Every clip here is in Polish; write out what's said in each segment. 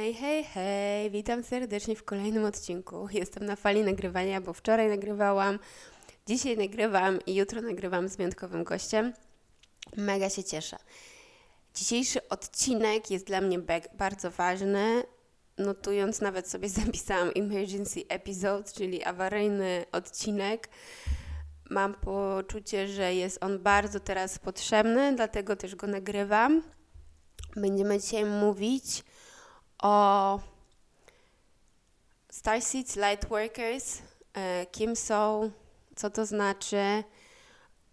Hej, hej, hej, witam serdecznie w kolejnym odcinku. Jestem na fali nagrywania, bo wczoraj nagrywałam, dzisiaj nagrywam i jutro nagrywam z wyjątkowym gościem. Mega się cieszę. Dzisiejszy odcinek jest dla mnie bardzo ważny. Notując, nawet sobie zapisałam emergency episode, czyli awaryjny odcinek. Mam poczucie, że jest on bardzo teraz potrzebny, dlatego też go nagrywam. Będziemy dzisiaj mówić o Starseeds Lightworkers, e, kim są, co to znaczy,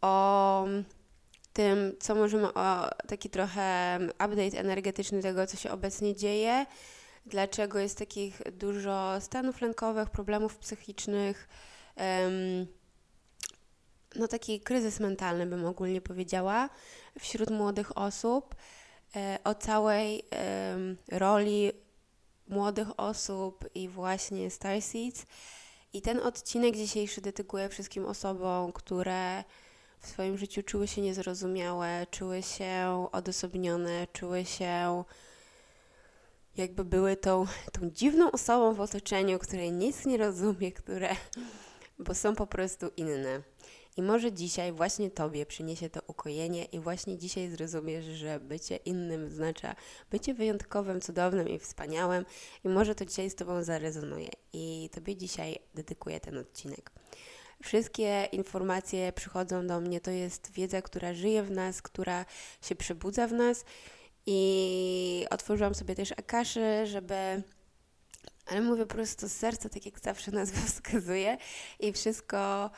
o tym, co możemy, o taki trochę update energetyczny tego, co się obecnie dzieje, dlaczego jest takich dużo stanów lękowych, problemów psychicznych, no taki kryzys mentalny bym ogólnie powiedziała wśród młodych osób. E, o całej roli młodych osób i właśnie Starseeds. I ten odcinek dzisiejszy dedykuję wszystkim osobom, które w swoim życiu czuły się niezrozumiałe, czuły się odosobnione, czuły się jakby były tą, tą dziwną osobą w otoczeniu, której nic nie rozumie, które, bo są po prostu inne. I może dzisiaj właśnie Tobie przyniesie to ukojenie i właśnie dzisiaj zrozumiesz, że bycie innym oznacza bycie wyjątkowym, cudownym i wspaniałym i może to dzisiaj z Tobą zarezonuje. I Tobie dzisiaj dedykuję ten odcinek. Wszystkie informacje przychodzą do mnie, to jest wiedza, która żyje w nas, która się przebudza w nas i otworzyłam sobie też akaszy, żeby ale mówię po prostu z serca, tak jak zawsze nazwa wskazuje i wszystko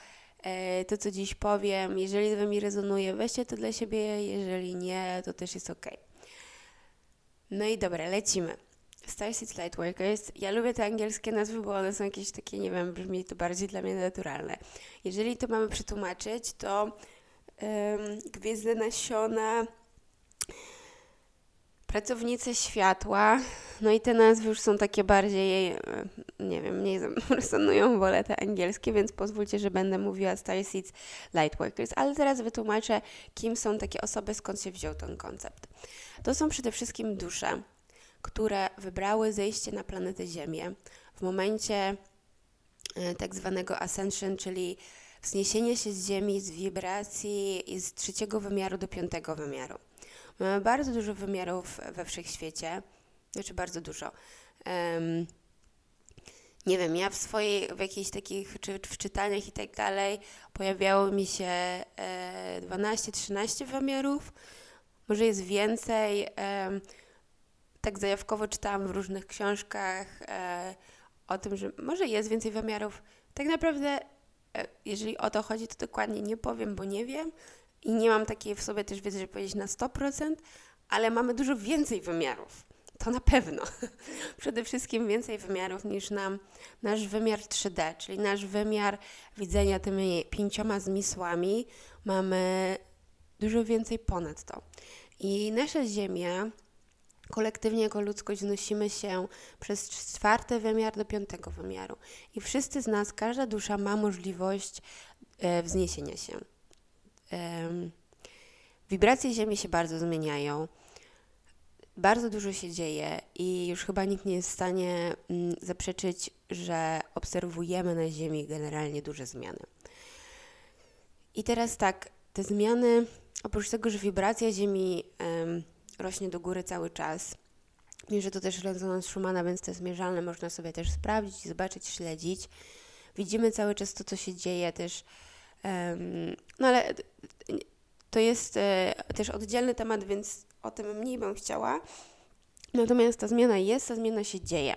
to, co dziś powiem. Jeżeli z Wami rezonuje, weźcie to dla siebie, jeżeli nie, to też jest ok. No i dobra, lecimy. Starseeds Lightworkers. Ja lubię te angielskie nazwy, bo one są jakieś takie, nie wiem, brzmi to bardziej dla mnie naturalne. Jeżeli to mamy przetłumaczyć, to um, gwiezdne nasiona, pracownice światła, no i te nazwy już są takie bardziej, e, nie wiem, mniej resonują, wolę te angielskie, więc pozwólcie, że będę mówiła Starseeds Lightworkers, ale teraz wytłumaczę, kim są takie osoby, skąd się wziął ten koncept. To są przede wszystkim dusze, które wybrały zejście na planetę Ziemię w momencie e, tak zwanego ascension, czyli wzniesienie się z Ziemi z wibracji z trzeciego wymiaru do piątego wymiaru. Mamy bardzo dużo wymiarów we wszechświecie, znaczy bardzo dużo. Um, nie wiem, ja w swojej, w jakichś takich, czy w czytaniach i tak dalej, pojawiało mi się e, 12-13 wymiarów, może jest więcej. E, tak zajawkowo czytałam w różnych książkach e, o tym, że może jest więcej wymiarów. Tak naprawdę, e, jeżeli o to chodzi, to dokładnie nie powiem, bo nie wiem i nie mam takiej w sobie też wiedzy, żeby powiedzieć na 100%, ale mamy dużo więcej wymiarów. To na pewno. Przede wszystkim więcej wymiarów niż nam nasz wymiar 3D, czyli nasz wymiar widzenia tymi pięcioma zmysłami. Mamy dużo więcej ponad to. I nasza Ziemia, kolektywnie jako ludzkość, wnosimy się przez czwarty wymiar do piątego wymiaru. I wszyscy z nas, każda dusza ma możliwość e, wzniesienia się. Wibracje Ziemi się bardzo zmieniają. Bardzo dużo się dzieje i już chyba nikt nie jest w stanie mm, zaprzeczyć, że obserwujemy na Ziemi generalnie duże zmiany. I teraz tak, te zmiany, oprócz tego, że wibracja Ziemi um, rośnie do góry cały czas, że to też rezonans Schumana, więc to jest mierzalne, można sobie też sprawdzić, zobaczyć, śledzić. Widzimy cały czas to, co się dzieje też no ale to jest e, też oddzielny temat, więc o tym mniej bym chciała. Natomiast ta zmiana jest, ta zmiana się dzieje.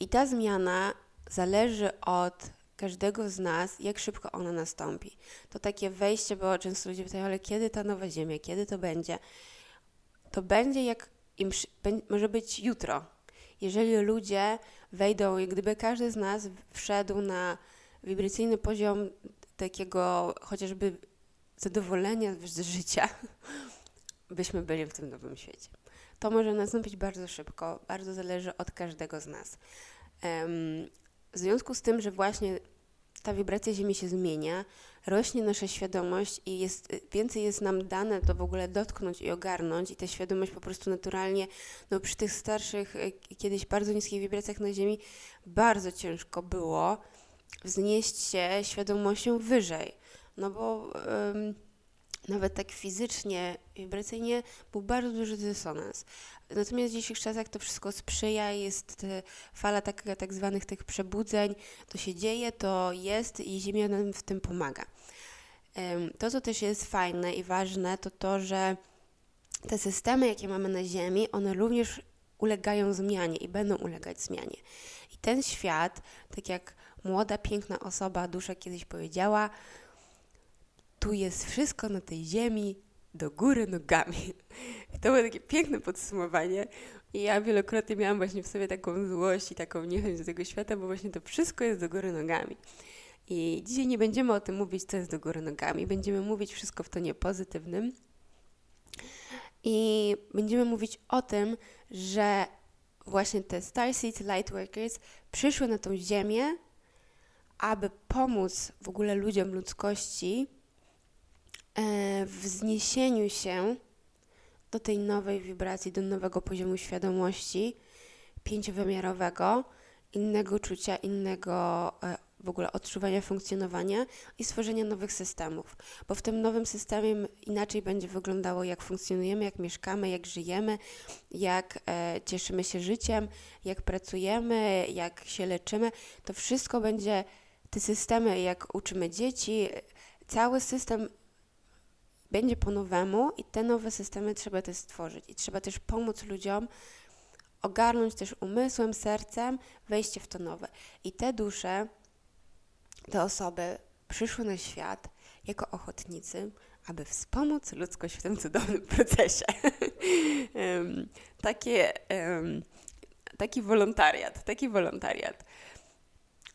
I ta zmiana zależy od każdego z nas, jak szybko ona nastąpi. To takie wejście, bo często ludzie pytają, ale kiedy ta nowa ziemia, kiedy to będzie? To będzie jak im, może być jutro. jeżeli ludzie wejdą, i gdyby każdy z nas wszedł na wibracyjny poziom takiego chociażby zadowolenia z życia, byśmy byli w tym nowym świecie. To może nastąpić bardzo szybko, bardzo zależy od każdego z nas. W związku z tym, że właśnie ta wibracja Ziemi się zmienia, rośnie nasza świadomość i jest, więcej jest nam dane to w ogóle dotknąć i ogarnąć i ta świadomość po prostu naturalnie, no przy tych starszych, e, kiedyś bardzo niskich wibracjach na Ziemi bardzo ciężko było wznieść się świadomością wyżej, no bo nawet tak fizycznie, wibracyjnie był bardzo duży dysonans. Natomiast w dzisiejszych czasach to wszystko sprzyja, jest fala tak, tak zwanych tych przebudzeń, to się dzieje, to jest i Ziemia nam w tym pomaga. To, co też jest fajne i ważne, to to, że te systemy, jakie mamy na Ziemi, one również ulegają zmianie i będą ulegać zmianie. I ten świat, tak jak młoda, piękna osoba, dusza kiedyś powiedziała, tu jest wszystko na tej ziemi do góry nogami. To było takie piękne podsumowanie. I ja wielokrotnie miałam właśnie w sobie taką złość i taką niechęć do tego świata, bo właśnie to wszystko jest do góry nogami. I dzisiaj nie będziemy o tym mówić, co jest do góry nogami. Będziemy mówić wszystko w tonie pozytywnym. I będziemy mówić o tym, że właśnie te Starseed Lightworkers przyszły na tą ziemię, aby pomóc w ogóle ludziom ludzkości wzniesieniu się do tej nowej wibracji, do nowego poziomu świadomości pięciowymiarowego, innego czucia, innego e, w ogóle odczuwania funkcjonowania i stworzenia nowych systemów. Bo w tym nowym systemie inaczej będzie wyglądało, jak funkcjonujemy, jak mieszkamy, jak żyjemy, jak e, cieszymy się życiem, jak pracujemy, jak się leczymy. To wszystko będzie, te systemy, jak uczymy dzieci, cały system będzie po nowemu i te nowe systemy trzeba też stworzyć. I trzeba też pomóc ludziom ogarnąć też umysłem, sercem wejście w to nowe. I te dusze, te osoby przyszły na świat jako ochotnicy, aby wspomóc ludzkość w tym cudownym procesie. um, takie, um, taki wolontariat, taki wolontariat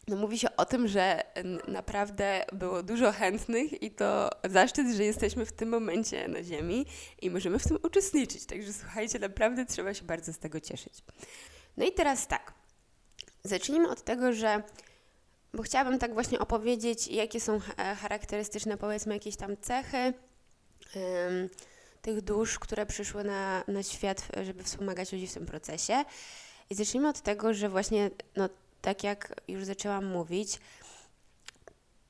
no mówi się o tym, że naprawdę było dużo chętnych i to zaszczyt, że jesteśmy w tym momencie na Ziemi i możemy w tym uczestniczyć. Także słuchajcie, naprawdę trzeba się bardzo z tego cieszyć. No i teraz tak. Zacznijmy od tego, że bo chciałabym tak właśnie opowiedzieć, jakie są e, charakterystyczne, powiedzmy, jakieś tam cechy um, tych dusz, które przyszły na, na świat, żeby wspomagać ludzi w tym procesie. I zacznijmy od tego, że właśnie no, tak jak już zaczęłam mówić,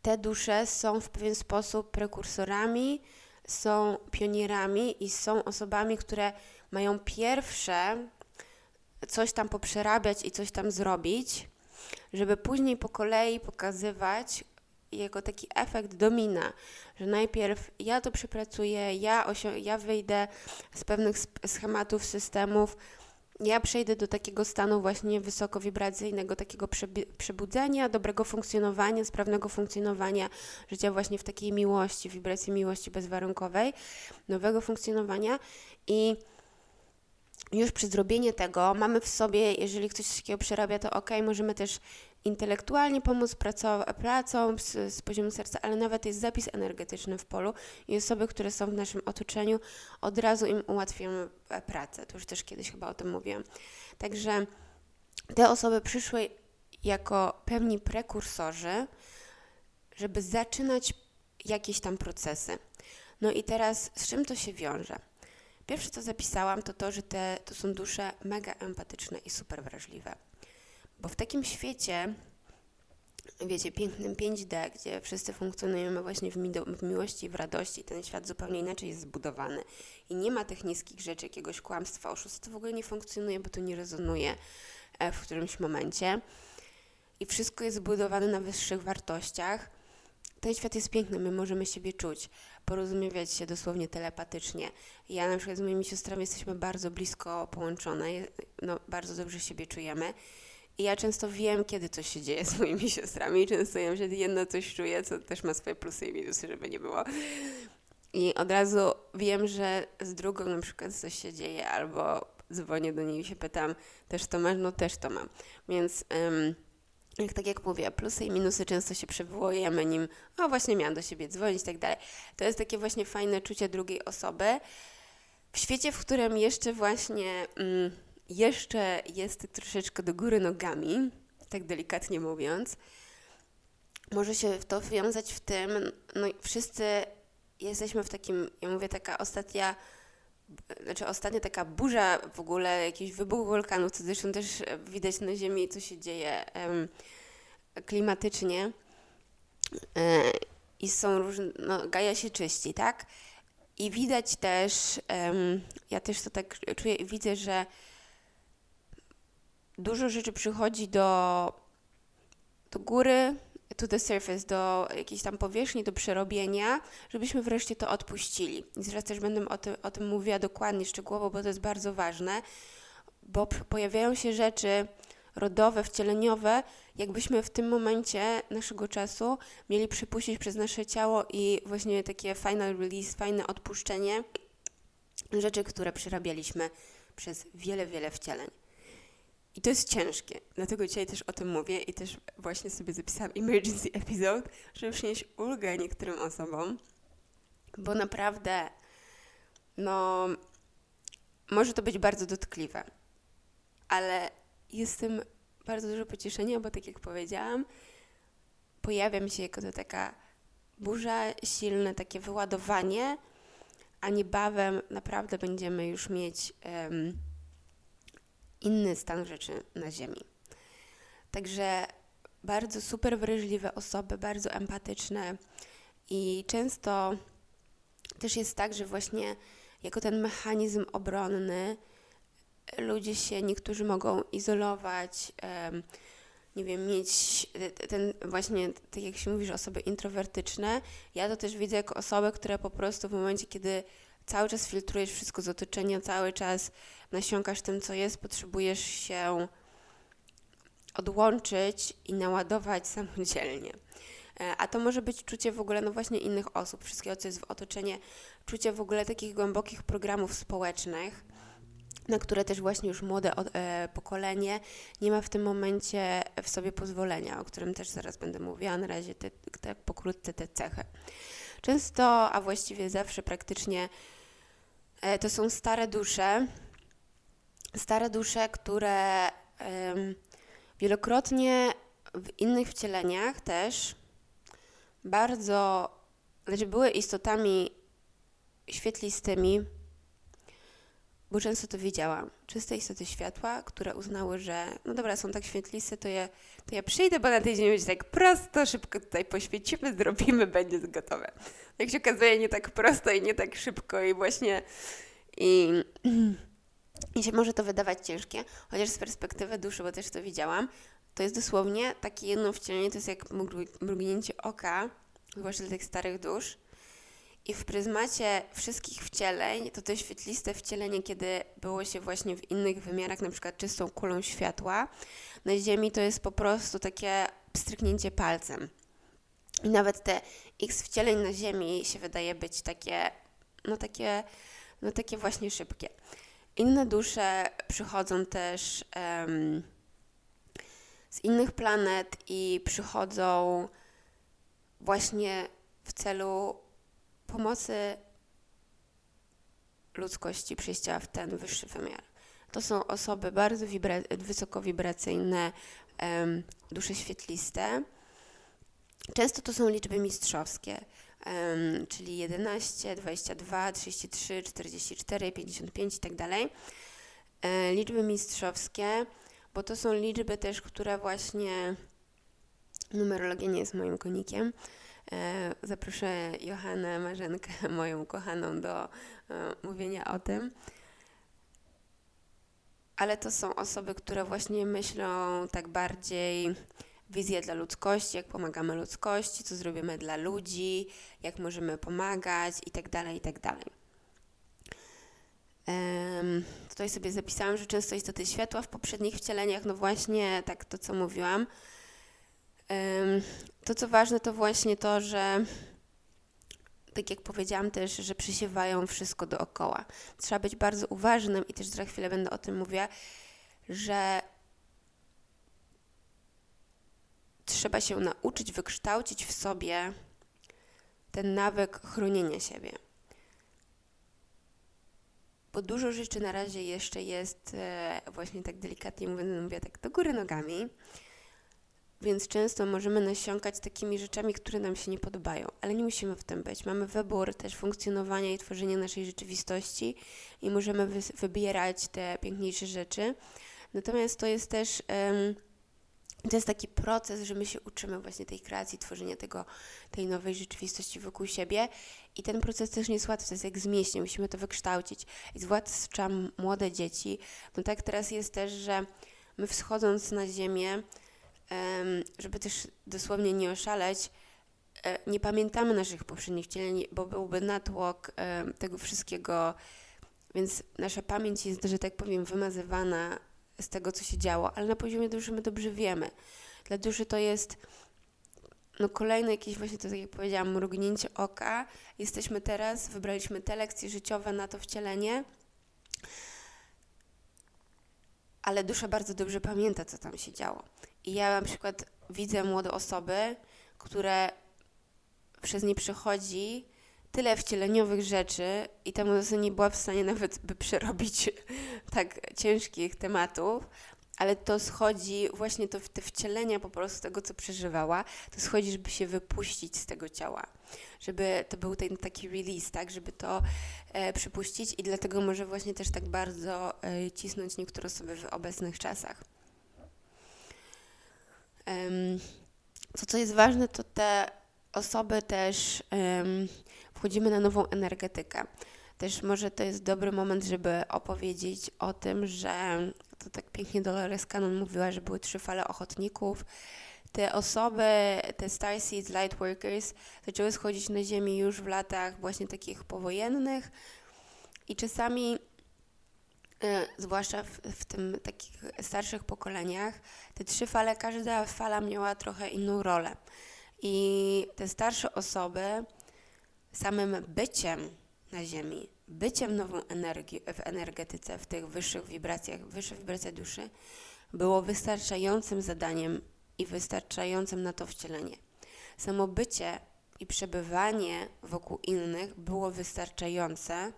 te dusze są w pewien sposób prekursorami, są pionierami i są osobami, które mają pierwsze coś tam poprzerabiać i coś tam zrobić, żeby później po kolei pokazywać jako taki efekt domina, że najpierw ja to przepracuję, ja, ja wyjdę z pewnych schematów, systemów, ja przejdę do takiego stanu właśnie wysokowibracyjnego, takiego przebudzenia, dobrego funkcjonowania, sprawnego funkcjonowania życia właśnie w takiej miłości, wibracji miłości bezwarunkowej, nowego funkcjonowania. I już przy zrobieniu tego mamy w sobie, jeżeli ktoś takiego przerabia, to ok, możemy też intelektualnie pomóc pracą z, z, poziomu serca, ale nawet jest zapis energetyczny w polu i osoby, które są w naszym otoczeniu, od razu im ułatwiamy e, pracę. To już też kiedyś chyba o tym mówiłam. Także te osoby przyszły jako pewni prekursorzy, żeby zaczynać jakieś tam procesy. No i teraz z czym to się wiąże? Pierwsze, co zapisałam, to to, że te, to są dusze mega empatyczne i super wrażliwe. Bo w takim świecie, wiecie, pięknym 5D, gdzie wszyscy funkcjonujemy właśnie w, mi w miłości i w radości, ten świat zupełnie inaczej jest zbudowany i nie ma tych niskich rzeczy, jakiegoś kłamstwa, oszustwa, w ogóle nie funkcjonuje, bo to nie rezonuje e, w którymś momencie. I wszystko jest zbudowane na wyższych wartościach. Ten świat jest piękny, my możemy siebie czuć, porozumiewać się dosłownie telepatycznie. Ja na przykład z moimi siostrami jesteśmy bardzo blisko połączone, no, bardzo dobrze siebie czujemy. I ja często wiem, kiedy coś się dzieje z moimi siostrami. Często ja że jedna coś czuje, co też ma swoje plusy i minusy, żeby nie było. I od razu wiem, że z drugą na przykład coś się dzieje, albo dzwonię do niej i się pytam, też to masz? No też to mam. Więc jak tak jak mówię, plusy i minusy często się przywołujemy nim, o właśnie miałam do siebie dzwonić i tak dalej. To jest takie właśnie fajne czucie drugiej osoby. W świecie, w którym jeszcze właśnie, mm, jeszcze jest troszeczkę do góry nogami, tak delikatnie mówiąc, może się to wiązać w tym, no wszyscy jesteśmy w takim, ja mówię, taka ostatnia, znaczy ostatnia taka burza w ogóle, jakiś wybuch wulkanu, co zresztą też widać na Ziemi, co się dzieje um, klimatycznie. E, I są różne, no Gaja się czyści, tak? I widać też, um, ja też to tak czuję i widzę, że dużo rzeczy przychodzi do, do góry, to the surface, do jakiejś tam powierzchni, do przerobienia, żebyśmy wreszcie to odpuścili. I zaraz też będę o o tym mówiła dokładnie, szczegółowo, bo to jest bardzo ważne, bo pojawiają się rzeczy rodowe, wcieleniowe, jakbyśmy w tym momencie naszego czasu mieli przypuścić przez nasze ciało i właśnie takie final release, fajne odpuszczenie rzeczy, które przerabialiśmy przez wiele, wiele wcieleń. I to jest ciężkie, dlatego dzisiaj też o tym mówię i też właśnie sobie zapisałam emergency episode, żeby przynieść ulgę niektórym osobom, bo naprawdę, no, może to być bardzo dotkliwe, ale jestem bardzo dużo pocieszenia, bo tak jak powiedziałam, pojawia mi się jako to taka burza, silne takie wyładowanie, a niebawem naprawdę będziemy już mieć um, inny stan rzeczy na Ziemi. Także bardzo super wrażliwe osoby, bardzo empatyczne i często też jest tak, że właśnie jako ten mechanizm obronny ludzie się, niektórzy mogą izolować, nie wiem, mieć ten właśnie, tak jak się mówi, że osoby introwertyczne. Ja to też widzę jako osobę, która po prostu w momencie, kiedy cały czas filtrujesz wszystko z otoczenia, cały czas nasiąkasz tym, co jest, potrzebujesz się odłączyć i naładować samodzielnie. E, a to może być czucie w ogóle, no właśnie innych osób, wszystkiego, co jest w otoczeniu, czucie w ogóle takich głębokich programów społecznych, na które też właśnie już młode e, pokolenie nie ma w tym momencie w sobie pozwolenia, o którym też zaraz będę mówiła, na razie te, te, pokrótce te cechy. Często, a właściwie zawsze praktycznie to są stare dusze, stare dusze, które wielokrotnie w innych wcieleniach też bardzo, znaczy były istotami świetlistymi, bo często to widziałam. Czyste istoty światła, które uznały, że no dobra, są tak świetliste, to ja, to ja przyjdę, bo na tej ziemi będzie tak prosto, szybko tutaj poświecimy, zrobimy, będzie gotowe. Jak się okazuje, nie tak prosto i nie tak szybko i właśnie i, i się może to wydawać ciężkie, chociaż z perspektywy duszy, bo też to widziałam, to jest dosłownie takie jedno wcielenie, to jest jak mrugnięcie oka, zwłaszcza dla tych starych dusz, i w pryzmacie wszystkich wcieleń, to to świetliste wcielenie, kiedy było się właśnie w innych wymiarach, na przykład czystą kulą światła, na Ziemi to jest po prostu takie pstryknięcie palcem. I nawet te x wcieleń na Ziemi się wydaje być takie, no takie, no takie właśnie szybkie. Inne dusze przychodzą też um, z innych planet i przychodzą właśnie w celu pomocy ludzkości przyjścia w ten wyższy wymiar. To są osoby bardzo wibra- wysokowibracyjne, um, dusze świetliste. Często to są liczby mistrzowskie, um, czyli 11, 22, 33, 44, 55 i tak dalej. E, liczby mistrzowskie, bo to są liczby też, które właśnie numerologia nie jest moim konikiem, E, zaproszę Johannę Marzenkę, moją kochaną, do e, mówienia o tym. Ale to są osoby, które właśnie myślą tak bardziej wizję dla ludzkości, jak pomagamy ludzkości, co zrobimy dla ludzi, jak możemy pomagać itd., itd. Um, tutaj sobie zapisałam, że często istoty światła w poprzednich wcieleniach, no właśnie tak to, co mówiłam, to, co ważne, to właśnie to, że tak jak powiedziałam też, że przysiewają wszystko dookoła. Trzeba być bardzo uważnym i też za chwilę będę o tym mówiła, że trzeba się nauczyć wykształcić w sobie ten nawyk chronienia siebie. Bo dużo rzeczy na razie jeszcze jest, e, właśnie tak delikatnie mówiąc, mówię tak do góry nogami, więc często możemy nasiąkać takimi rzeczami, które nam się nie podobają, ale nie musimy w tym być. Mamy wybór też funkcjonowania i tworzenia naszej rzeczywistości i możemy wy wybierać te piękniejsze rzeczy. Natomiast to jest też. Um, to jest taki proces, że my się uczymy właśnie tej kreacji, tworzenia tego, tej nowej rzeczywistości wokół siebie. I ten proces też nie jest łatwy, to jest jak z musimy to wykształcić. I zwłaszcza młode dzieci, no tak teraz jest też, że my wschodząc na ziemię, żeby też dosłownie nie oszaleć, e, nie pamiętamy naszych poprzednich wcieleń, bo byłby natłok tego wszystkiego, więc nasza pamięć jest, że tak powiem, wymazywana z tego, co się działo, ale na poziomie duszy my dobrze wiemy. Dla duszy to jest no kolejne jakieś właśnie to, tak jak powiedziałam, mrugnięcie oka. Jesteśmy teraz, wybraliśmy te lekcje życiowe na to wcielenie, ale dusza bardzo dobrze pamięta, co tam się działo. I ja na przykład widzę młode osoby, które przez nie przechodzi tyle wcieleniowych rzeczy i ta muzyka nie była w stanie nawet by przerobić tak ciężkich tematów, ale to schodzi właśnie to, te wcielenia po prostu tego, co przeżywała, to schodzi, żeby się wypuścić z tego ciała, żeby to był ten taki release, tak, żeby to e, przypuścić i dlatego może właśnie też tak bardzo e, cisnąć niektóre osoby w obecnych czasach. To, co jest ważne, to te osoby też wchodzimy na nową energetykę. Też może to jest dobry moment, żeby opowiedzieć o tym, że to tak pięknie Dolores Cannon mówiła, że były trzy fale ochotników. Te osoby, te Starseeds, Lightworkers zaczęły schodzić na Ziemię już w latach właśnie takich powojennych i czasami zwłaszcza w, w tym takich starszych pokoleniach, te trzy fale, każda fala miała trochę inną rolę. I te starsze osoby samym byciem na Ziemi, byciem nową energii w energetyce, w tych wyższych wibracjach, wyższe wibracje duszy, było wystarczającym zadaniem i wystarczającym na to wcielenie. Samo bycie i przebywanie wokół innych było wystarczające,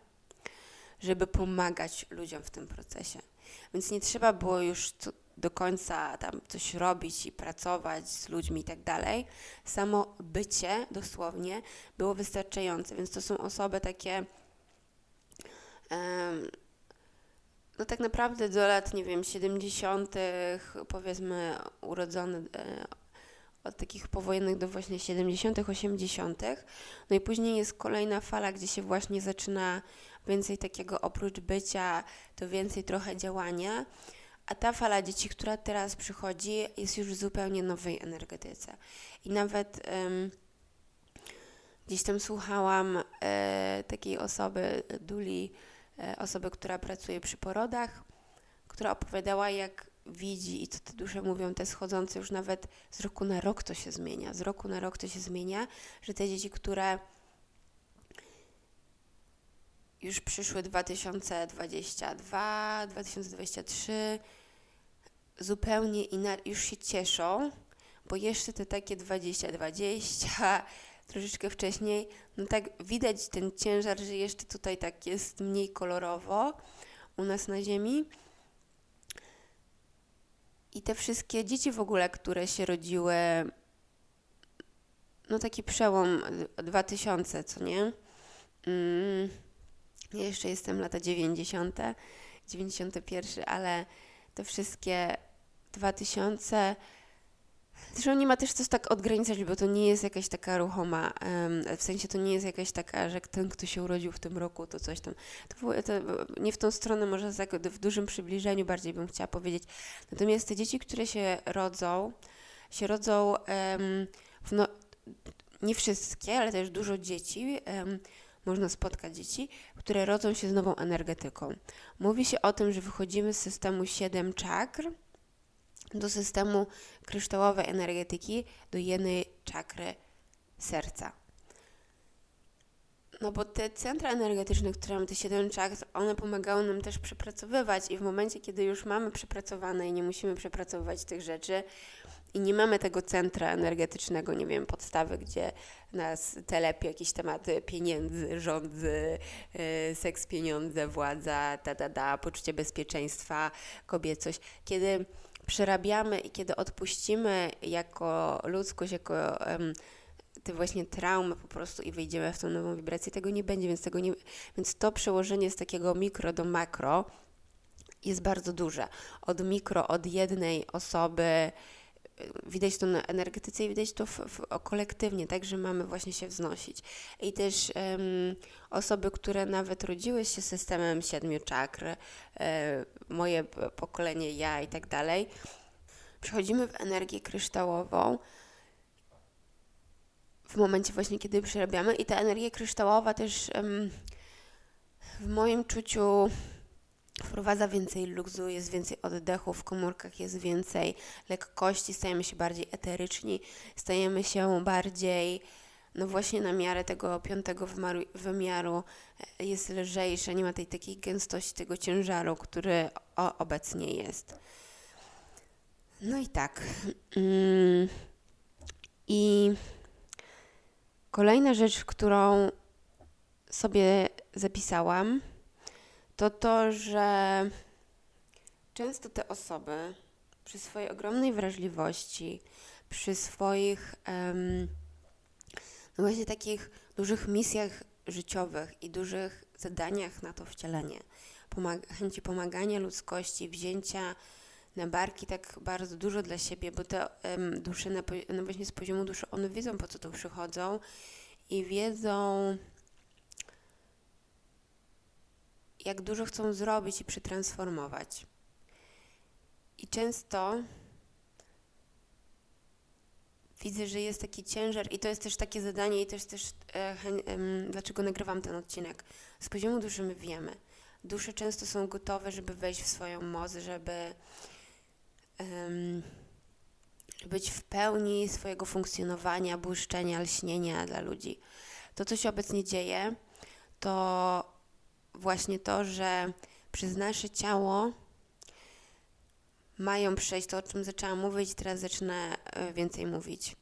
żeby pomagać ludziom w tym procesie. Więc nie trzeba było już do końca tam coś robić i pracować z ludźmi i tak dalej. Samo bycie dosłownie było wystarczające, więc to są osoby takie um, no tak naprawdę do lat, nie wiem, 70., powiedzmy, urodzone e, od takich powojennych do właśnie 70., 80. No i później jest kolejna fala, gdzie się właśnie zaczyna więcej takiego oprócz bycia, to więcej trochę działania. A ta fala dzieci, która teraz przychodzi, jest już w zupełnie nowej energetyce. I nawet um, gdzieś tam słuchałam e, takiej osoby, Duli, e, osoby, która pracuje przy porodach, która opowiadała, jak widzi i co te dusze mówią, te schodzące już nawet z roku na rok to się zmienia. Z roku na rok to się zmienia, że te dzieci, które już przyszły 2022, 2023, zupełnie inaczej, już się cieszą, bo jeszcze te takie 2020, troszeczkę wcześniej, no tak widać ten ciężar, że jeszcze tutaj tak jest mniej kolorowo u nas na Ziemi. I te wszystkie dzieci w ogóle, które się rodziły, no taki przełom 2000, co nie? Mm, ja jeszcze jestem lata 90., 91, ale te wszystkie 2000. Zresztą nie ma też co tak odgraniczać, bo to nie jest jakaś taka ruchoma, w sensie to nie jest jakaś taka, że ten, kto się urodził w tym roku, to coś tam. To, nie w tą stronę, może w dużym przybliżeniu bardziej bym chciała powiedzieć. Natomiast te dzieci, które się rodzą, się rodzą no, nie wszystkie, ale też dużo dzieci. Można spotkać dzieci, które rodzą się z nową energetyką. Mówi się o tym, że wychodzimy z systemu 7 czakr, do systemu kryształowej energetyki, do jednej czakry serca. No bo te centra energetyczne, które mamy, te siedem czakr, one pomagają nam też przepracowywać i w momencie, kiedy już mamy przepracowane i nie musimy przepracowywać tych rzeczy i nie mamy tego centra energetycznego, nie wiem, podstawy, gdzie nas telepie jakieś tematy pieniędzy, rządzy, yy, seks, pieniądze, władza, da, da, da, poczucie bezpieczeństwa, kobiecość. Kiedy przerabiamy i kiedy odpuścimy jako ludzkość, jako... Yy, te właśnie traumy po prostu i wejdziemy w tą nową wibrację, tego nie będzie, więc, tego nie, więc to przełożenie z takiego mikro do makro jest bardzo duże. Od mikro, od jednej osoby, widać to na energetyce i widać to w, w, kolektywnie, tak, że mamy właśnie się wznosić. I też um, osoby, które nawet rodziły się systemem siedmiu czakr, e, moje pokolenie, ja i tak dalej, przechodzimy w energię kryształową, w momencie właśnie, kiedy przerabiamy. I ta energia kryształowa też um, w moim czuciu wprowadza więcej luksu, jest więcej oddechu, w komórkach jest więcej lekkości, stajemy się bardziej eteryczni, stajemy się bardziej, no właśnie na miarę tego piątego wymiaru, wymiaru e, jest lżejsze, nie ma tej takiej gęstości, tego ciężaru, który o, obecnie jest. No i tak. Mm, I Kolejna rzecz, którą sobie zapisałam, to to, że często te osoby przy swojej ogromnej wrażliwości, przy swoich um, no właśnie takich dużych misjach życiowych i dużych zadaniach na to wcielenie, chęci pomagania ludzkości, wzięcia na barki tak bardzo dużo dla siebie, bo te um, dusze na, no właśnie z poziomu duszy, one wiedzą po co tu przychodzą i wiedzą jak dużo chcą zrobić i przetransformować. I często widzę, że jest taki ciężar i to jest też takie zadanie i też też e, e, dlaczego nagrywam ten odcinek. Z poziomu duszy my wiemy. Dusze często są gotowe, żeby wejść w swoją moc, żeby um, być w pełni swojego funkcjonowania, błyszczenia, lśnienia dla ludzi. To, co się obecnie dzieje, to właśnie to, że przez nasze ciało mają przejść to, o czym zaczęłam mówić, teraz zacznę e, więcej mówić.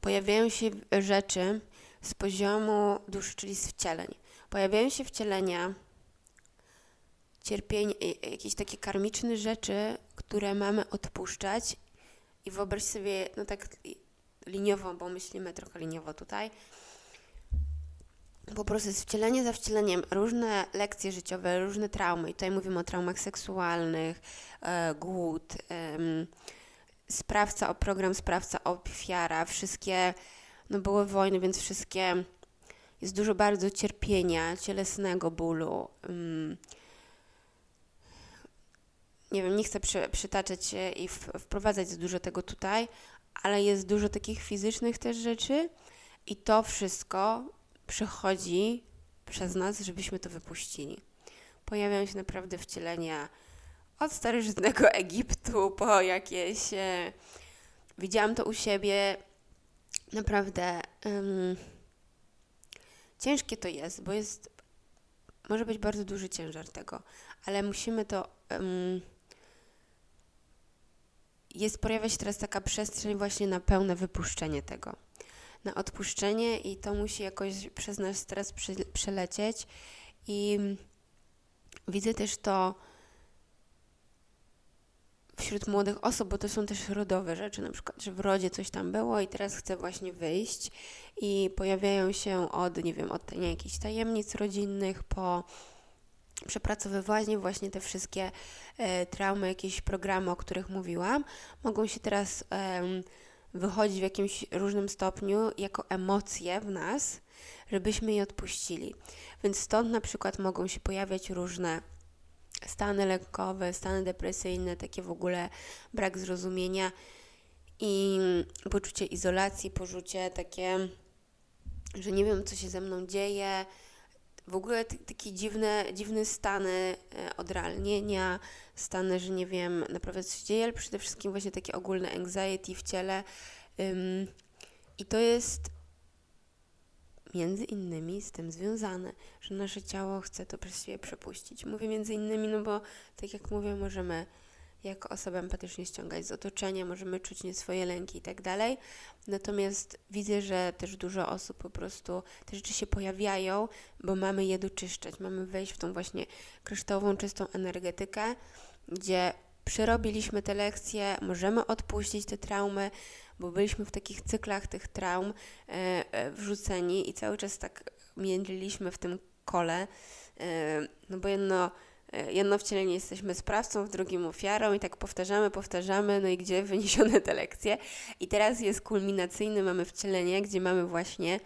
Pojawiają się rzeczy z poziomu duszy, czyli z wcieleń. Pojawiają się wcielenia, cierpienie, jakieś takie karmiczne rzeczy, które mamy odpuszczać i wyobraź sobie, no tak liniowo, bo myślimy trochę liniowo tutaj, po prostu jest wcielenie za wcieleniem, różne lekcje życiowe, różne traumy. I tutaj mówimy o traumach seksualnych, e, głód, e, sprawca, program sprawca, ofiara, wszystkie, no były wojny, więc wszystkie, jest dużo bardzo cierpienia, cielesnego bólu. Nie wiem, nie chcę przy, przytaczać i w, wprowadzać za dużo tego tutaj, ale jest dużo takich fizycznych też rzeczy i to wszystko przychodzi przez nas, żebyśmy to wypuścili. Pojawiają się naprawdę wcielenia od starożytnego Egiptu po jakieś. E, widziałam to u siebie. Naprawdę um, ciężkie to jest, bo jest. Może być bardzo duży ciężar tego, ale musimy to. Um, jest, pojawia się teraz taka przestrzeń właśnie na pełne wypuszczenie tego. Na odpuszczenie i to musi jakoś przez nasz stres przelecieć. I widzę też to wśród młodych osób, bo to są też rodowe rzeczy, na przykład, że w rodzie coś tam było i teraz chcę właśnie wyjść i pojawiają się od, nie wiem, od nie, jakichś tajemnic rodzinnych po przepracowywanie właśnie te wszystkie e, traumy, jakieś programy, o których mówiłam, mogą się teraz wychodzić w jakimś różnym stopniu jako emocje w nas, żebyśmy je odpuścili. Więc stąd na przykład mogą się pojawiać różne stany lekkowe, stany depresyjne, takie w ogóle brak zrozumienia i poczucie izolacji, poczucie takie, że nie wiem, co się ze mną dzieje, w ogóle takie dziwne, dziwne stany e, odrealnienia, stany, że nie wiem naprawdę co się dzieje, ale przede wszystkim właśnie takie ogólne anxiety w ciele. I to jest między innymi z tym związane, że nasze ciało chce to przez siebie przepuścić. Mówię między innymi, no bo tak jak mówię, możemy jako osoby empatycznie ściągać z otoczenia, możemy czuć nie swoje lęki i tak dalej. Natomiast widzę, że też dużo osób po prostu te rzeczy się pojawiają, bo mamy je doczyszczać, mamy wejść w tą właśnie kryształową, czystą energetykę, gdzie przerobiliśmy te lekcje, możemy odpuścić te traumy, bo byliśmy w takich cyklach tych traum e, e, wrzuceni i cały czas tak międliliśmy w tym kole, e, no bo jedno jedno wcielenie jesteśmy sprawcą, w drugim ofiarą i tak powtarzamy, powtarzamy, no i gdzie wyniesione te lekcje. I teraz jest kulminacyjny, mamy wcielenie, gdzie mamy właśnie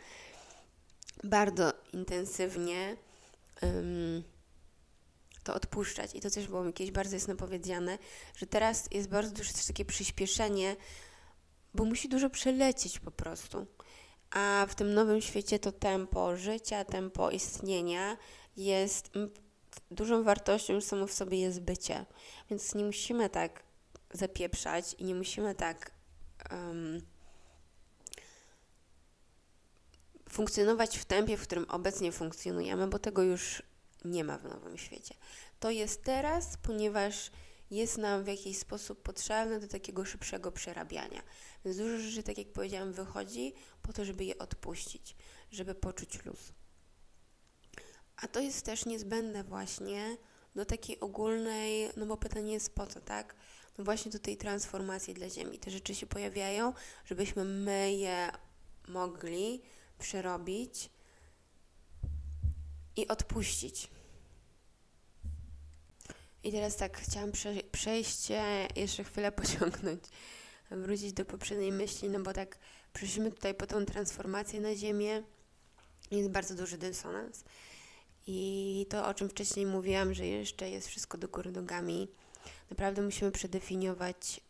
bardzo intensywnie um, to odpuszczać. I to też było mi kiedyś bardzo jasno powiedziane, że teraz jest bardzo duże też takie przyspieszenie, bo musi dużo przelecieć po prostu. A w tym nowym świecie to tempo życia, tempo istnienia jest dużą wartością już samo w sobie jest bycie. Więc nie musimy tak zapieprzać i nie musimy tak um, funkcjonować w tempie, w którym obecnie funkcjonujemy, bo tego już nie ma w nowym świecie. To jest teraz, ponieważ jest nam w jakiś sposób potrzebne do takiego szybszego przerabiania. Więc dużo rzeczy, tak jak powiedziałam, wychodzi po to, żeby je odpuścić, żeby poczuć luz. A to jest też niezbędne właśnie do takiej ogólnej, no bo pytanie jest po co, tak? No właśnie do tej transformacji dla Ziemi. Te rzeczy się pojawiają, żebyśmy my je mogli przerobić i odpuścić. I teraz tak, chciałam prze przejść, jeszcze chwilę pociągnąć, wrócić do poprzedniej myśli, no bo tak przyszliśmy tutaj po tą transformację na Ziemię, jest bardzo duży dysonans. I to, o czym wcześniej mówiłam, że jeszcze jest wszystko do góry nogami, naprawdę musimy przedefiniować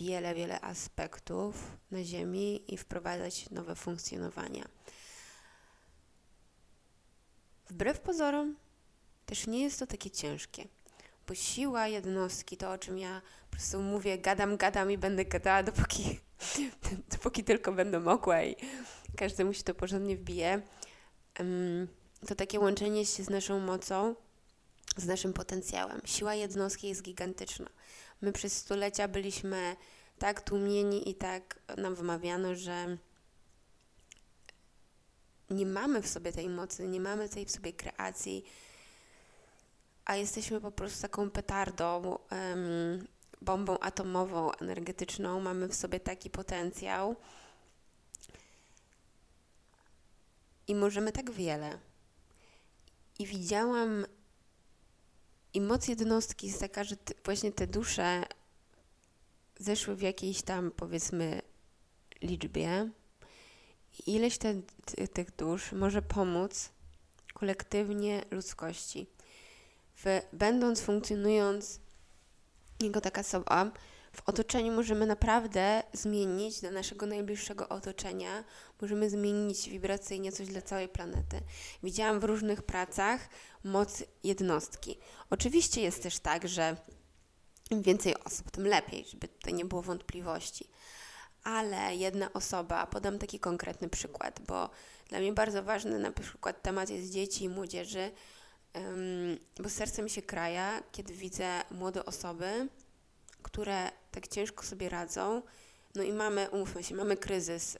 wiele, wiele aspektów na Ziemi i wprowadzać nowe funkcjonowania. Wbrew pozorom, też nie jest to takie ciężkie, bo siła jednostki, to o czym ja po prostu mówię, gadam, gadam i będę gadała, dopóki, dopóki tylko będę mogła i każdemu się to porządnie wbije. Um, to takie łączenie się z naszą mocą, z naszym potencjałem. Siła jednostki jest gigantyczna. My przez stulecia byliśmy tak tłumieni i tak nam wymawiano, że nie mamy w sobie tej mocy, nie mamy tej w sobie kreacji, a jesteśmy po prostu taką petardą, um, bombą atomową, energetyczną. Mamy w sobie taki potencjał i możemy tak wiele. I widziałam, i moc jednostki jest taka, że właśnie te dusze zeszły w jakiejś tam, powiedzmy, liczbie. I ileś te, tych dusz może pomóc kolektywnie ludzkości. W, będąc, funkcjonując jako taka osoba, w otoczeniu możemy naprawdę zmienić dla naszego najbliższego otoczenia, możemy zmienić wibracyjnie coś dla całej planety. Widziałam w różnych pracach moc jednostki. Oczywiście jest też tak, że im więcej osób, tym lepiej, żeby tutaj nie było wątpliwości. Ale jedna osoba, podam taki konkretny przykład, bo dla mnie bardzo ważny na przykład temat jest dzieci i młodzieży, bo serce mi się kraja, kiedy widzę młode osoby, które tak ciężko sobie radzą. No i mamy, umówmy się, mamy kryzys,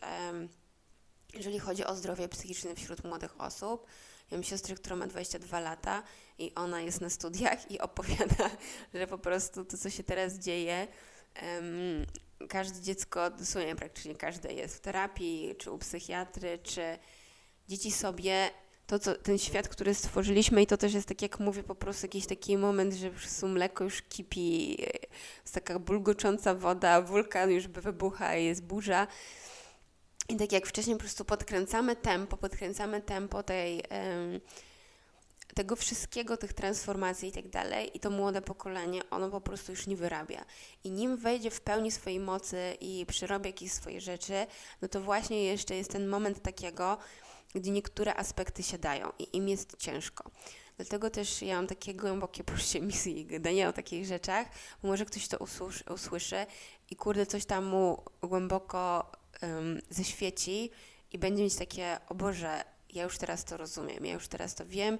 jeżeli chodzi o zdrowie psychiczne wśród młodych osób. Ja mam siostrę, która ma 22 lata i ona jest na studiach i opowiada, że po prostu to, co się teraz dzieje, um, każde dziecko, dosłownie praktycznie każde jest w terapii, czy u psychiatry, czy dzieci sobie to, co, ten świat, który stworzyliśmy i to też jest tak, jak mówię, po prostu jakiś taki moment, że po prostu mleko już kipi, jest taka bulgocząca woda, wulkan już wybucha jest burza. I tak jak wcześniej po prostu podkręcamy tempo, podkręcamy tempo tej, tego wszystkiego, tych transformacji i tak dalej i to młode pokolenie, ono po prostu już nie wyrabia. I nim wejdzie w pełni swojej mocy i przerobi jakieś swoje rzeczy, no to właśnie jeszcze jest ten moment takiego, gdzie niektóre aspekty siadają i im jest ciężko. Dlatego też ja mam takie głębokie poczucie misji i gadania o takich rzeczach, bo może ktoś to usłyszy, i kurde coś tam mu głęboko um, ześwieci i będzie mieć takie, o Boże, ja już teraz to rozumiem, ja już teraz to wiem,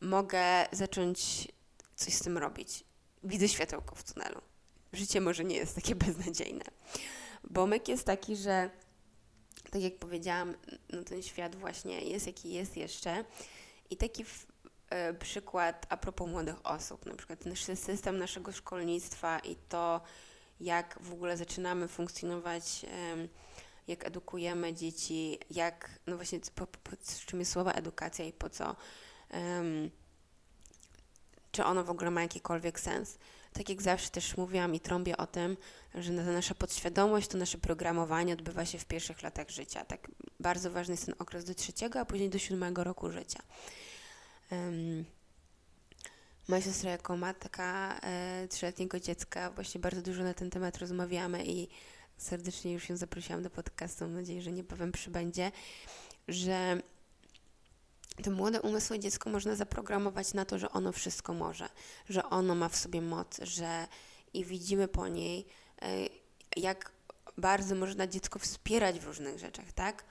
mogę zacząć coś z tym robić. Widzę światełko w tunelu. Życie może nie jest takie beznadziejne. Bo myk jest taki, że tak jak powiedziałam, no ten świat właśnie jest jaki jest jeszcze. I taki w, e, przykład a propos młodych osób, na przykład ten system naszego szkolnictwa i to, jak w ogóle zaczynamy funkcjonować, e, jak edukujemy dzieci, jak, no właśnie, po, po, czym jest słowa edukacja i po co, e, czy ono w ogóle ma jakikolwiek sens tak jak zawsze też mówiłam i trąbię o tym, że nasza podświadomość, to nasze programowanie odbywa się w pierwszych latach życia. Tak bardzo ważny jest ten okres do trzeciego, a później do siódmego roku życia. Um, moja siostra jako matka e, trzyletniego dziecka właśnie bardzo dużo na ten temat rozmawiamy i serdecznie już ją zaprosiłam do podcastu, mam nadzieję, że niebawem przybędzie, że to młode umysły dziecko można zaprogramować na to, że ono wszystko może, że ono ma w sobie moc, że i widzimy po niej, e, jak bardzo można dziecko wspierać w różnych rzeczach, tak?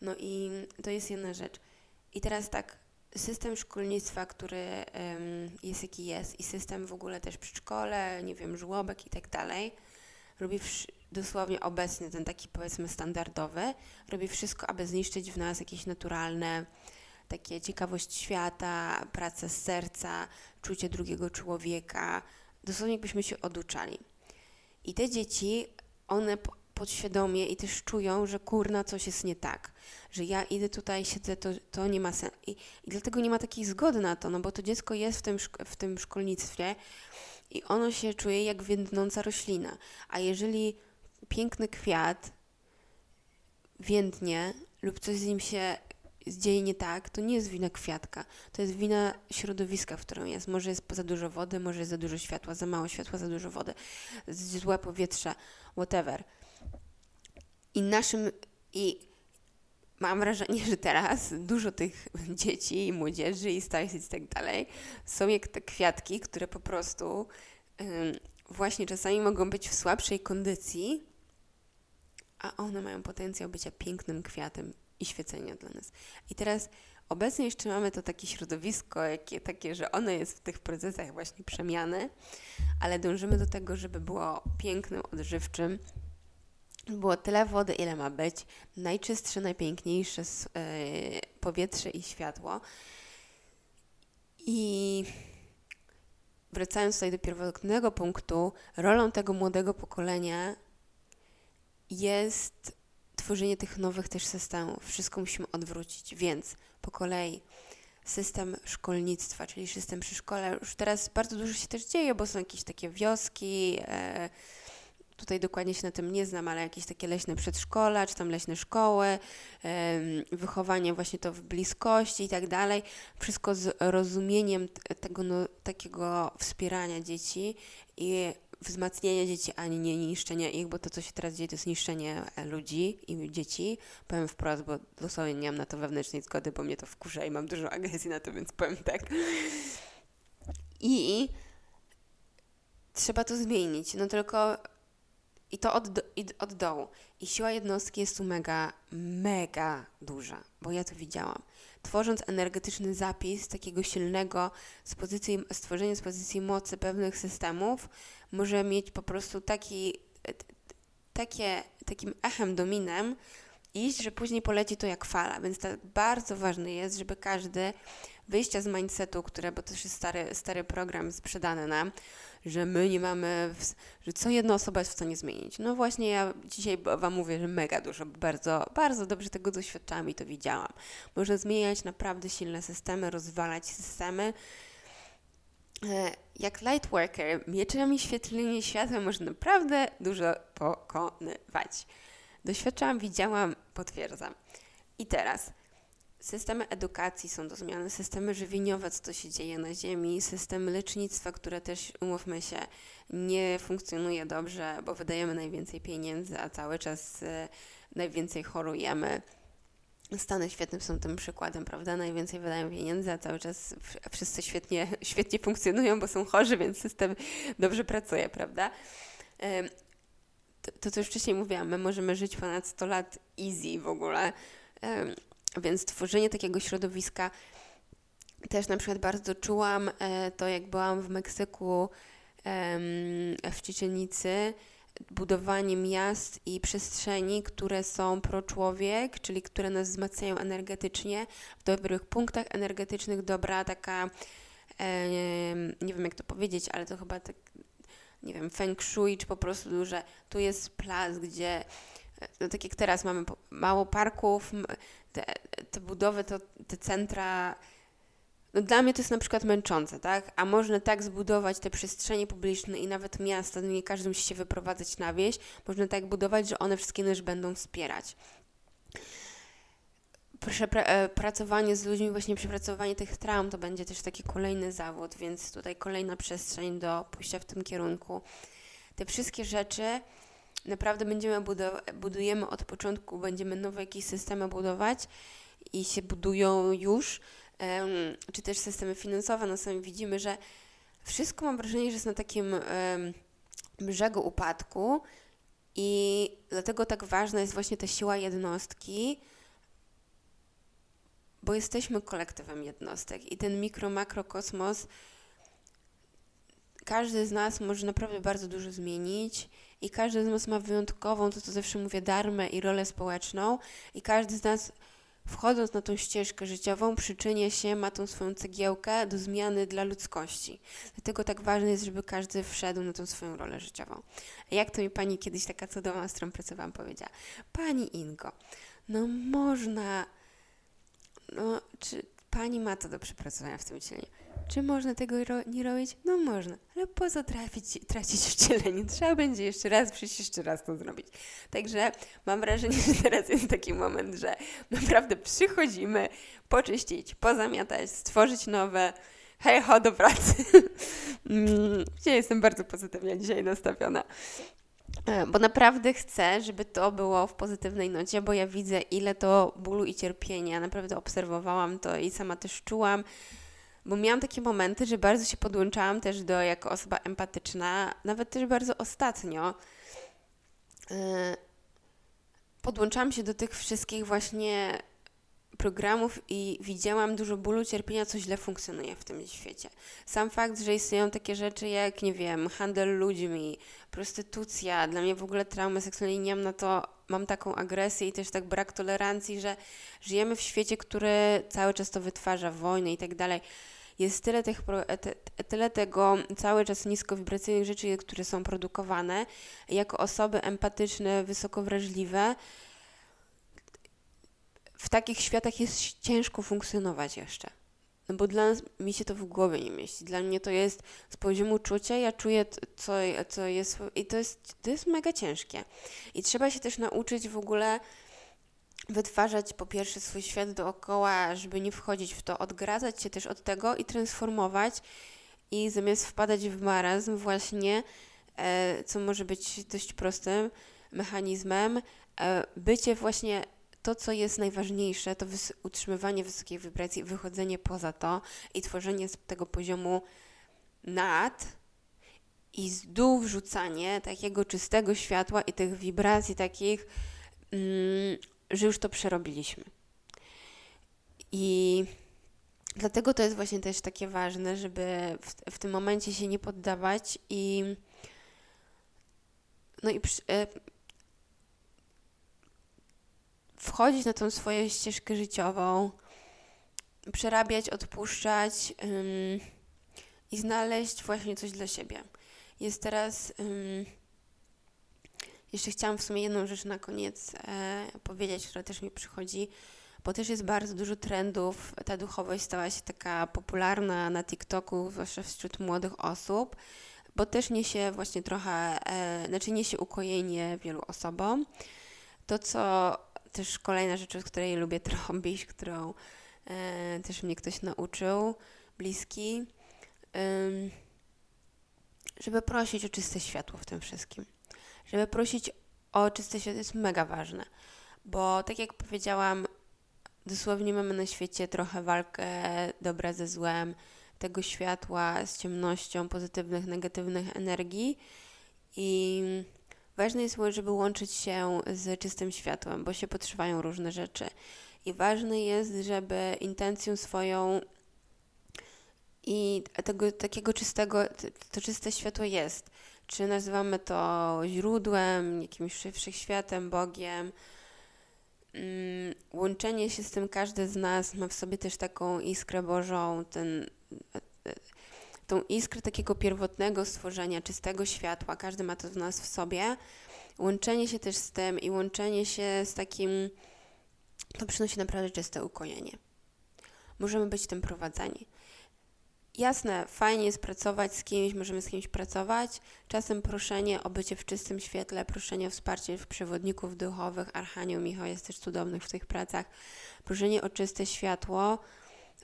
No i to jest jedna rzecz. I teraz tak, system szkolnictwa, który jest jaki jest i system w ogóle też przedszkole, nie wiem, żłobek i tak dalej, robi dosłownie obecny, ten taki powiedzmy standardowy, robi wszystko, aby zniszczyć w nas jakieś naturalne takie ciekawość świata, praca z serca, czucie drugiego człowieka. Dosłownie jakbyśmy się oduczali. I te dzieci, one podświadomie i też czują, że kurna coś jest nie tak, że ja idę tutaj, siedzę, to, to nie ma sensu. I, I, dlatego nie ma takiej zgody na to, no bo to dziecko jest w tym, w tym szkolnictwie i ono się czuje jak więdnąca roślina. A jeżeli piękny kwiat więdnie lub coś z nim się dzieje nie tak, to nie jest wina kwiatka, to jest wina środowiska, w którym jest. Może jest za dużo wody, może jest za dużo światła, za mało światła, za dużo wody, złe powietrze, whatever. I naszym, i mam wrażenie, że teraz dużo tych dzieci i młodzieży i starszych i tak dalej są jak te kwiatki, które po prostu właśnie czasami mogą być w słabszej kondycji, a one mają potencjał bycia pięknym kwiatem i świecenia dla nas. I teraz obecnie jeszcze mamy to takie środowisko, jakie, takie, że ono jest w tych procesach właśnie przemiany, ale dążymy do tego, żeby było pięknym, odżywczym, było tyle wody, ile ma być, najczystsze, najpiękniejsze yy, powietrze i światło. I wracając tutaj do pierwotnego punktu, rolą tego młodego pokolenia jest tworzenie tych nowych też systemów. Wszystko musimy odwrócić, więc po kolei system szkolnictwa, czyli system przy szkole. Już teraz bardzo dużo się też dzieje, bo są jakieś takie wioski, e, tutaj dokładnie się na tym nie znam, ale jakieś takie leśne przedszkola, czy tam leśne szkoły, wychowanie właśnie to w bliskości i tak dalej. Wszystko z rozumieniem tego no, takiego wspierania dzieci i wzmacnianie dzieci, ani nie niszczenie ich, bo to, co się teraz dzieje, to jest niszczenie e, ludzi i dzieci. Powiem wprost, bo dosłownie nie mam na to wewnętrznej zgody, bo mnie to wkurza i mam dużo agresji na to, więc powiem tak. I trzeba to zmienić. No tylko i to od, i od dołu. I siła jednostki jest tu mega, mega duża, bo ja to widziałam tworząc energetyczny zapis takiego silnego z pozycji, stworzenia z pozycji mocy pewnych systemów, może mieć po prostu taki, takie, takim echem, dominem iść, że później poleci to jak fala. Więc to bardzo ważne jest, żeby każdy wyjścia z mindsetu, które, bo to jest stary, stary program sprzedany nam, że my nie mamy, że co jedna osoba jest w stanie zmienić. No właśnie ja dzisiaj Wam mówię, że mega dużo, bardzo, bardzo dobrze tego doświadczałam i to widziałam. Można zmieniać naprawdę silne systemy, rozwalać systemy. E, jak lightworker, mieczem i świetlnymi światłem można naprawdę dużo pokonywać. Doświadczałam, widziałam, potwierdzam. I teraz Systemy edukacji są do zmiany, systemy żywieniowe, co to się dzieje na Ziemi, systemy lecznictwa, które też, umówmy się, nie funkcjonuje dobrze, bo wydajemy najwięcej pieniędzy, a cały czas y, najwięcej chorujemy. Stany świetnym są tym przykładem, prawda? Najwięcej wydają pieniędzy, a cały czas wszyscy świetnie, świetnie funkcjonują, bo są chorzy, więc system dobrze pracuje, prawda? To, co już wcześniej mówiłam, my możemy żyć ponad 100 lat easy w ogóle Więc tworzenie takiego środowiska też na przykład bardzo czułam e, to, jak byłam w Meksyku, w Ciecienicy, budowanie miast i przestrzeni, które są pro-człowiek, czyli które nas wzmacniają energetycznie, w dobrych punktach energetycznych, dobra taka, nie wiem jak to powiedzieć, ale to chyba tak, nie wiem, feng shui, czy po prostu, że tu jest plac, gdzie no tak jak teraz mamy mało parków, te, te budowy, to, te centra no dla mnie to jest na przykład męczące, tak? A można tak zbudować te przestrzenie publiczne i nawet miasta, no nie każdy musi się wyprowadzać na wieś, można tak budować, że one wszystkie też będą wspierać. E, pracowanie z ludźmi, właśnie przepracowanie tych traum to będzie też taki kolejny zawód, więc tutaj kolejna przestrzeń do pójścia w tym kierunku. Te wszystkie rzeczy naprawdę będziemy budujemy od początku, będziemy nowe jakieś systemy budować i się budują już, czy też systemy finansowe, no sami widzimy, że wszystko mam wrażenie, że jest na takim brzegu upadku i dlatego tak ważna jest właśnie ta siła jednostki, bo jesteśmy kolektywem jednostek i ten mikro, makrokosmos każdy z nas może naprawdę bardzo dużo zmienić i każdy z nas ma wyjątkową, to co zawsze mówię, darmę i rolę społeczną i każdy z nas wchodząc na tą ścieżkę życiową, przyczynia się, ma tą swoją cegiełkę do zmiany dla ludzkości. Dlatego tak ważne jest, żeby każdy wszedł na tą swoją rolę życiową. Jak to mi pani kiedyś taka cudowna, z którą pracowałam, powiedziała? Pani Ingo, no można, no czy pani ma to do przepracowania w tym ciele? Czy można tego nie robić? No można, ale po co trafić, tracić wcielenie? Trzeba będzie jeszcze raz przyjść, jeszcze raz to zrobić. Także mam wrażenie, że teraz jest taki moment, że naprawdę przychodzimy poczyścić, pozamiatać, stworzyć nowe. Hej, ho, do pracy. Mm, ja jestem bardzo pozytywnie dzisiaj nastawiona. E, bo naprawdę chcę, żeby to było w pozytywnej nocie, bo ja widzę, ile to bólu i cierpienia. Naprawdę obserwowałam to i sama też czułam bo miałam takie momenty, że bardzo się podłączałam też do, jako osoba empatyczna, nawet też bardzo ostatnio. Yy, podłączałam się do tych wszystkich właśnie programów i widziałam dużo bólu, cierpienia, co źle funkcjonuje w tym świecie. Sam fakt, że istnieją takie rzeczy jak, nie wiem, handel ludźmi, prostytucja, dla mnie w ogóle traumy seksualne, nie mam na to, mam taką agresję i też tak brak tolerancji, że żyjemy w świecie, który cały czas to wytwarza, wojny i tak dalej jest tyle, tych, tyle tego cały czas niskowibracyjnych rzeczy, które są produkowane. Jako osoby empatyczne, wysoko wrażliwe, w takich światach jest ciężko funkcjonować jeszcze. No bo dla nas, mi się to w głowie nie mieści. Dla mnie to jest z poziomu czucia, ja czuję, co, co jest, i to jest, to jest mega ciężkie. I trzeba się też nauczyć w ogóle wytwarzać po pierwsze swój świat dookoła, żeby nie wchodzić w to, odgradzać się też od tego i transformować i zamiast wpadać w marazm właśnie, e, co może być dość prostym mechanizmem, e, bycie właśnie to, co jest najważniejsze, to utrzymywanie wysokiej wibracji, wychodzenie poza to i tworzenie z tego poziomu nad i z dół wrzucanie takiego czystego światła i tych wibracji takich mm, że już to przerobiliśmy. I dlatego to jest właśnie też takie ważne, żeby w, w tym momencie się nie poddawać i no i przy, e, wchodzić na tą swoją ścieżkę życiową, przerabiać, odpuszczać i znaleźć właśnie coś dla siebie. Jest teraz jeszcze chciałam w sumie jedną rzecz na koniec e, powiedzieć, która też mi przychodzi, bo też jest bardzo dużo trendów. Ta duchowość stała się taka popularna na TikToku, zwłaszcza wśród młodych osób, bo też niesie właśnie trochę, e, znaczy niesie ukojenie wielu osobom. To, co też kolejna rzecz, od której lubię trąbić, którą e, też mnie ktoś nauczył, bliski, żeby prosić o czyste światło w tym wszystkim żeby prosić o czyste światło jest mega ważne, bo tak jak powiedziałam, dosłownie mamy na świecie trochę walkę dobra ze złem, tego światła z ciemnością, pozytywnych, negatywnych energii i Ważne jest, żeby łączyć się z czystym światłem, bo się podszywają różne rzeczy. I ważne jest, żeby intencją swoją i tego takiego czystego, to czyste światło jest. Czy nazywamy to źródłem, jakimś wszechświatem, Bogiem. Mm, łączenie się z tym, każdy z nas ma w sobie też taką iskrę Bożą, ten, tą iskrę takiego pierwotnego stworzenia, czystego światła. Każdy ma to w nas w sobie. Łączenie się też z tym i łączenie się z takim, to przynosi naprawdę czyste ukojenie. Możemy być tym prowadzeni. Jasne, fajnie jest pracować z kimś, możemy z kimś pracować. Czasem proszenie o bycie w czystym świetle, proszenie o wsparcie przewodników duchowych, Archanioł Michał jest też cudowny w tych pracach. Proszenie o czyste światło,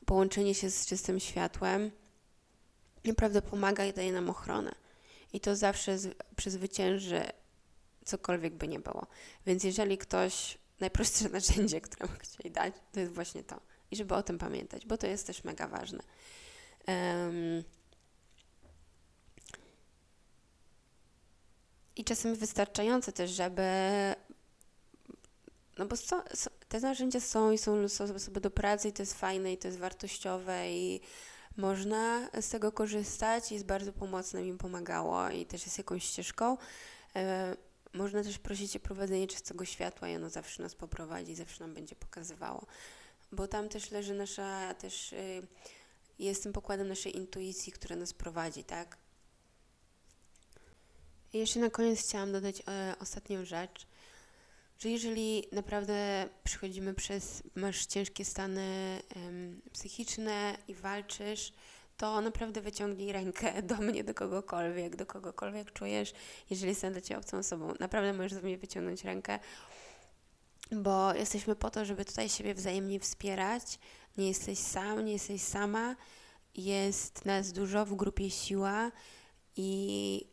połączenie się z czystym światłem naprawdę pomaga i daje nam ochronę. I to zawsze przezwycięży cokolwiek by nie było. Więc jeżeli ktoś, najprostsze narzędzie, które mógł chcieli dać, to jest właśnie to. I żeby o tym pamiętać, bo to jest też mega ważne. Um, I czasem wystarczające też, żeby. No bo so, so, te narzędzia są i są sposoby do pracy, i to jest fajne, i to jest wartościowe, i można z tego korzystać. Jest bardzo pomocne, mi pomagało, i też jest jakąś ścieżką. E, można też prosić o prowadzenie czystego światła, i ono zawsze nas poprowadzi, zawsze nam będzie pokazywało. Bo tam też leży nasza też. Y, jest tym pokładem naszej intuicji, która nas prowadzi, tak? I jeszcze na koniec chciałam dodać e, ostatnią rzecz, że jeżeli naprawdę przychodzimy przez, masz ciężkie stany psychiczne i walczysz, to naprawdę wyciągnij rękę do mnie, do kogokolwiek, do kogokolwiek czujesz, jeżeli jestem dla Ciebie obcą osobą. Naprawdę możesz do mnie wyciągnąć rękę, bo jesteśmy po to, żeby tutaj siebie wzajemnie wspierać, nie jesteś sam, nie jesteś sama, jest nas dużo w grupie siła i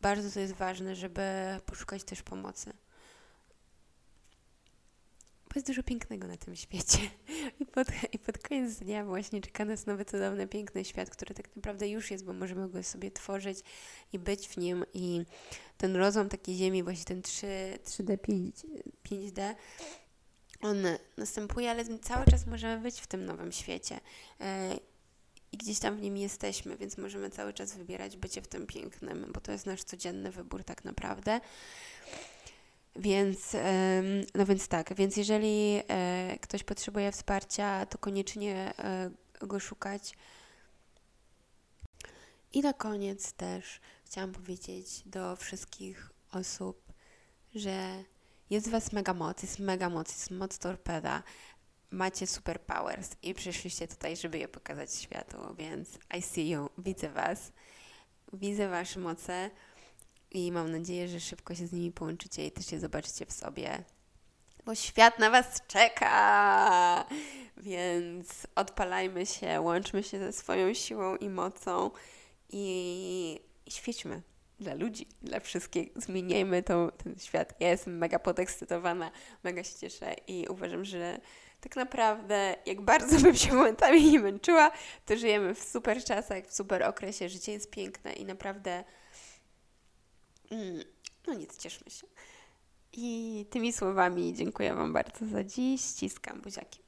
bardzo to jest ważne, żeby poszukać też pomocy. Bo jest dużo pięknego na tym świecie. I pod, I pod koniec dnia właśnie czeka nas nowy, cudowny, piękny świat, który tak naprawdę już jest, bo możemy go sobie tworzyć i być w nim. I ten rozum takiej ziemi, właśnie ten 3, 3D, 5, 5D on następuje, ale cały czas możemy być w tym nowym świecie. E, I gdzieś tam w nim jesteśmy, więc możemy cały czas wybierać bycie w tym pięknym, bo to jest nasz codzienny wybór tak naprawdę. Więc, no więc tak, więc jeżeli e, ktoś potrzebuje wsparcia, to koniecznie e, go szukać. I na koniec też chciałam powiedzieć do wszystkich osób, że jest Was mega moc, jest mega moc, jest moc torpeda. Macie super powers i przyszliście tutaj, żeby je pokazać światu, więc I see you, widzę Was, widzę Wasze moce i mam nadzieję, że szybko się z nimi połączycie i też je zobaczycie w sobie, bo świat na Was czeka! Więc odpalajmy się, łączmy się ze swoją siłą i mocą i, i świećmy dla ludzi, dla wszystkich. Zmieniajmy to, ten świat. Ja jestem mega podekscytowana, mega się cieszę i uważam, że tak naprawdę, jak bardzo bym się momentami nie męczyła, to żyjemy w super czasach, w super okresie. Życie jest piękne i naprawdę. Mm, no nic, cieszmy się. I tymi słowami dziękuję Wam bardzo za dziś. Ściskam buziaki.